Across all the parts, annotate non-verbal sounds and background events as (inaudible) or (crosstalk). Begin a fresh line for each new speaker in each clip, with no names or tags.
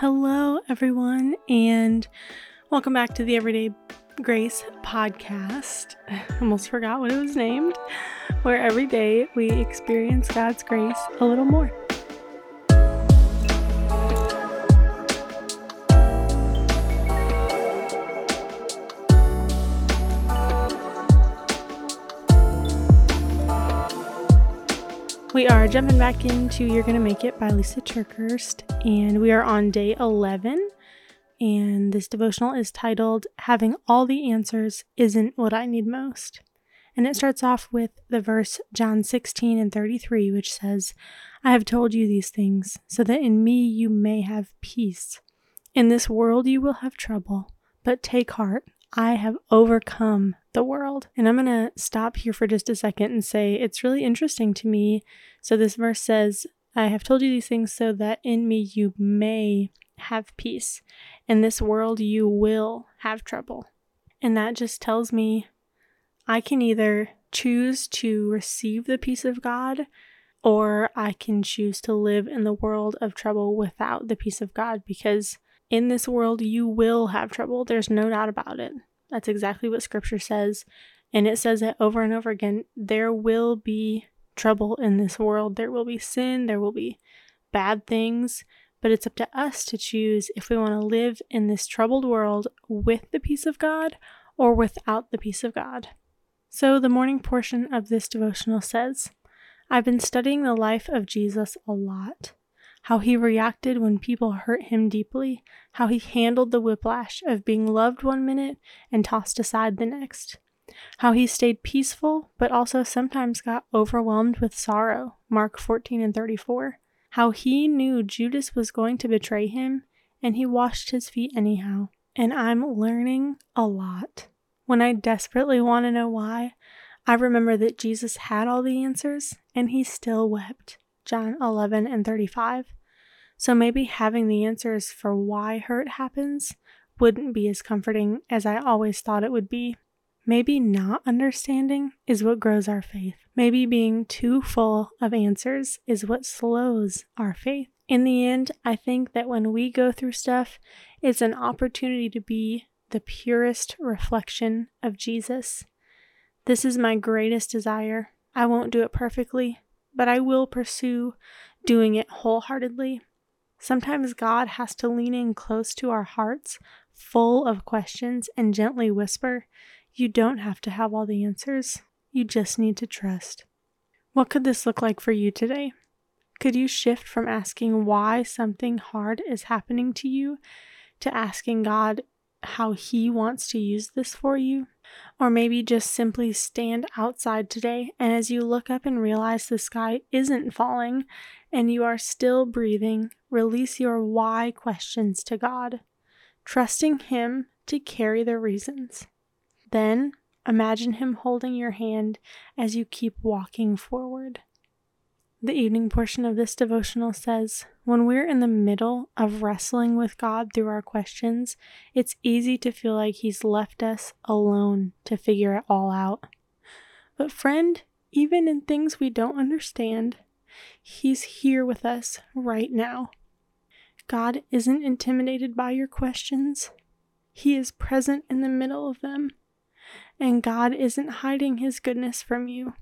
Hello, everyone, and welcome back to the Everyday Grace podcast. I (laughs) almost forgot what it was named, where every day we experience God's grace a little more. We are jumping back into You're Gonna Make It by Lysa TerKeurst, and we are on day 11. And this devotional is titled Having All the Answers Isn't What I Need Most. And it starts off with the verse John 16 and 33, which says, I have told you these things, so that in me you may have peace. In this world you will have trouble, but take heart, I have overcome the world. And I'm going to stop here for just a second and say it's really interesting to me. So, this verse says, I have told you these things so that in me you may have peace. In this world you will have trouble. And that just tells me I can either choose to receive the peace of God or I can choose to live in the world of trouble without the peace of God because in this world you will have trouble. There's no doubt about it. That's exactly what scripture says. And it says it over and over again. There will be trouble in this world. There will be sin. There will be bad things. But it's up to us to choose if we want to live in this troubled world with the peace of God or without the peace of God. So, the morning portion of this devotional says I've been studying the life of Jesus a lot how he reacted when people hurt him deeply, how he handled the whiplash of being loved one minute and tossed aside the next, how he stayed peaceful but also sometimes got overwhelmed with sorrow, Mark 14 and 34, how he knew Judas was going to betray him and he washed his feet anyhow. And I'm learning a lot. When I desperately want to know why, I remember that Jesus had all the answers and he still wept. John 11 and 35. So maybe having the answers for why hurt happens wouldn't be as comforting as I always thought it would be. Maybe not understanding is what grows our faith. Maybe being too full of answers is what slows our faith. In the end, I think that when we go through stuff, it's an opportunity to be the purest reflection of Jesus. This is my greatest desire. I won't do it perfectly, but I will pursue doing it wholeheartedly. Sometimes God has to lean in close to our hearts, full of questions, and gently whisper, You don't have to have all the answers. You just need to trust. What could this look like for you today? Could you shift from asking why something hard is happening to you to asking God how He wants to use this for you? Or maybe just simply stand outside today and as you look up and realize the sky isn't falling and you are still breathing, release your why questions to God, trusting Him to carry the reasons. Then imagine Him holding your hand as you keep walking forward. The evening portion of this devotional says When we're in the middle of wrestling with God through our questions, it's easy to feel like He's left us alone to figure it all out. But, friend, even in things we don't understand, He's here with us right now. God isn't intimidated by your questions, He is present in the middle of them. And God isn't hiding His goodness from you.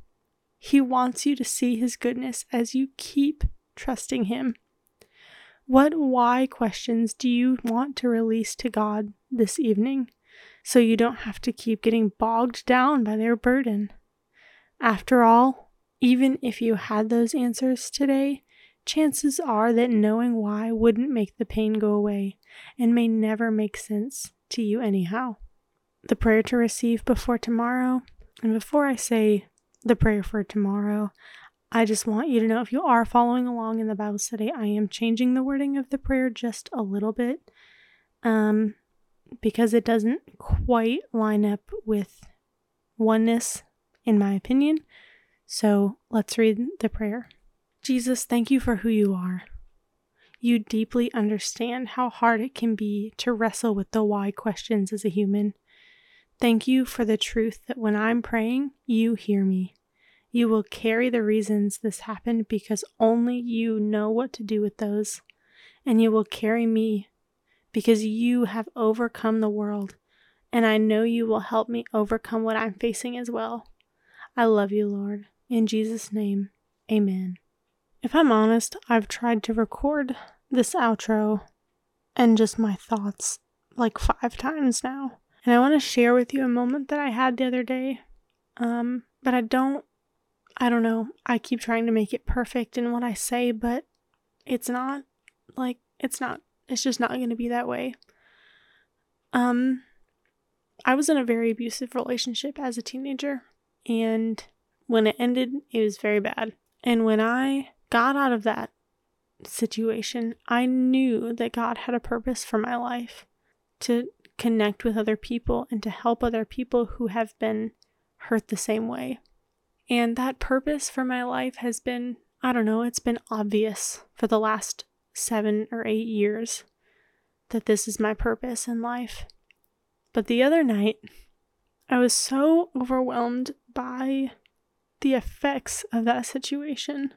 He wants you to see His goodness as you keep trusting Him. What why questions do you want to release to God this evening so you don't have to keep getting bogged down by their burden? After all, even if you had those answers today, chances are that knowing why wouldn't make the pain go away and may never make sense to you anyhow. The prayer to receive before tomorrow, and before I say the prayer for tomorrow, I just want you to know if you are following along in the Bible study, I am changing the wording of the prayer just a little bit um, because it doesn't quite line up with oneness, in my opinion. So let's read the prayer. Jesus, thank you for who you are. You deeply understand how hard it can be to wrestle with the why questions as a human. Thank you for the truth that when I'm praying, you hear me. You will carry the reasons this happened because only you know what to do with those. and you will carry me because you have overcome the world, and I know you will help me overcome what I'm facing as well. I love you, Lord. In Jesus' name, amen. If I'm honest, I've tried to record this outro and just my thoughts like five times now. And I want to share with you a moment that I had the other day. Um, but I don't, I don't know. I keep trying to make it perfect in what I say, but it's not like, it's not, it's just not going to be that way. Um, I was in a very abusive relationship as a teenager, and when it ended, it was very bad. And when I got out of that situation, I knew that God had a purpose for my life to connect with other people and to help other people who have been hurt the same way. And that purpose for my life has been, I don't know, it's been obvious for the last seven or eight years that this is my purpose in life. But the other night, I was so overwhelmed by the effects of that situation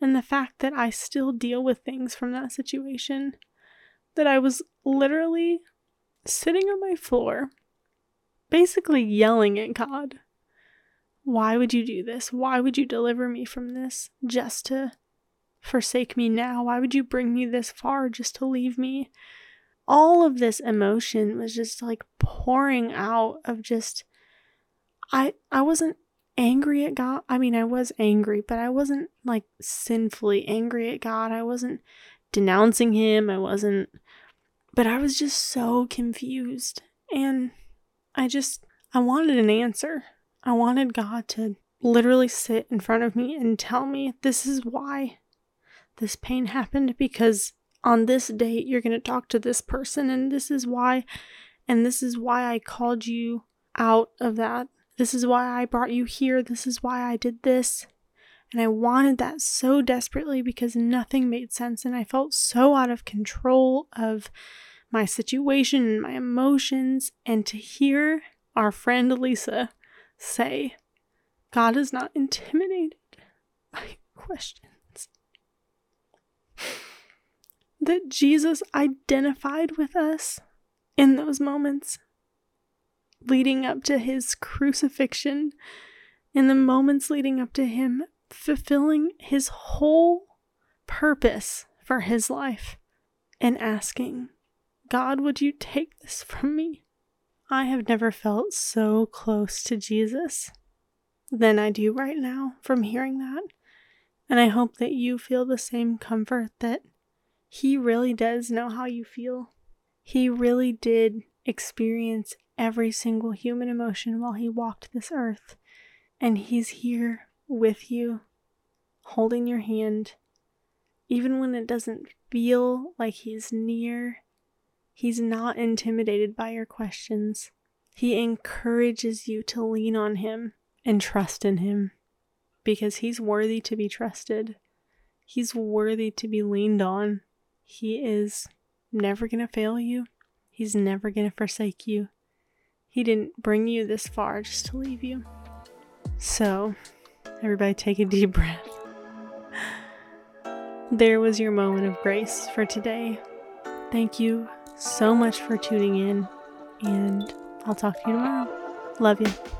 and the fact that I still deal with things from that situation that I was literally sitting on my floor, basically yelling at God. Why would you do this? Why would you deliver me from this just to forsake me now? Why would you bring me this far just to leave me? All of this emotion was just like pouring out of just I I wasn't angry at God. I mean, I was angry, but I wasn't like sinfully angry at God. I wasn't denouncing him. I wasn't but I was just so confused. And I just, I wanted an answer. I wanted God to literally sit in front of me and tell me this is why this pain happened because on this date you're going to talk to this person and this is why and this is why I called you out of that. This is why I brought you here. This is why I did this. And I wanted that so desperately because nothing made sense and I felt so out of control of my situation and my emotions. And to hear our friend Lysa say, God is not intimidated by questions. That Jesus identified with us in those moments leading up to his crucifixion, in the moments leading up to him fulfilling his whole purpose for his life and asking, God, would you take this from me? I have never felt so close to Jesus than I do right now from hearing that. And I hope that you feel the same comfort that He really does know how you feel. He really did experience every single human emotion while He walked this earth. And He's here with you, holding your hand, even when it doesn't feel like He's near. He's not intimidated by your questions. He encourages you to lean on Him and trust in Him because He's worthy to be trusted. He's worthy to be leaned on. He is never going to fail you, He's never going to forsake you. He didn't bring you this far just to leave you. So, Everybody take a deep (laughs) breath. There was your moment of grace for today. Thank you so much for tuning in, and I'll talk to you tomorrow. Love you.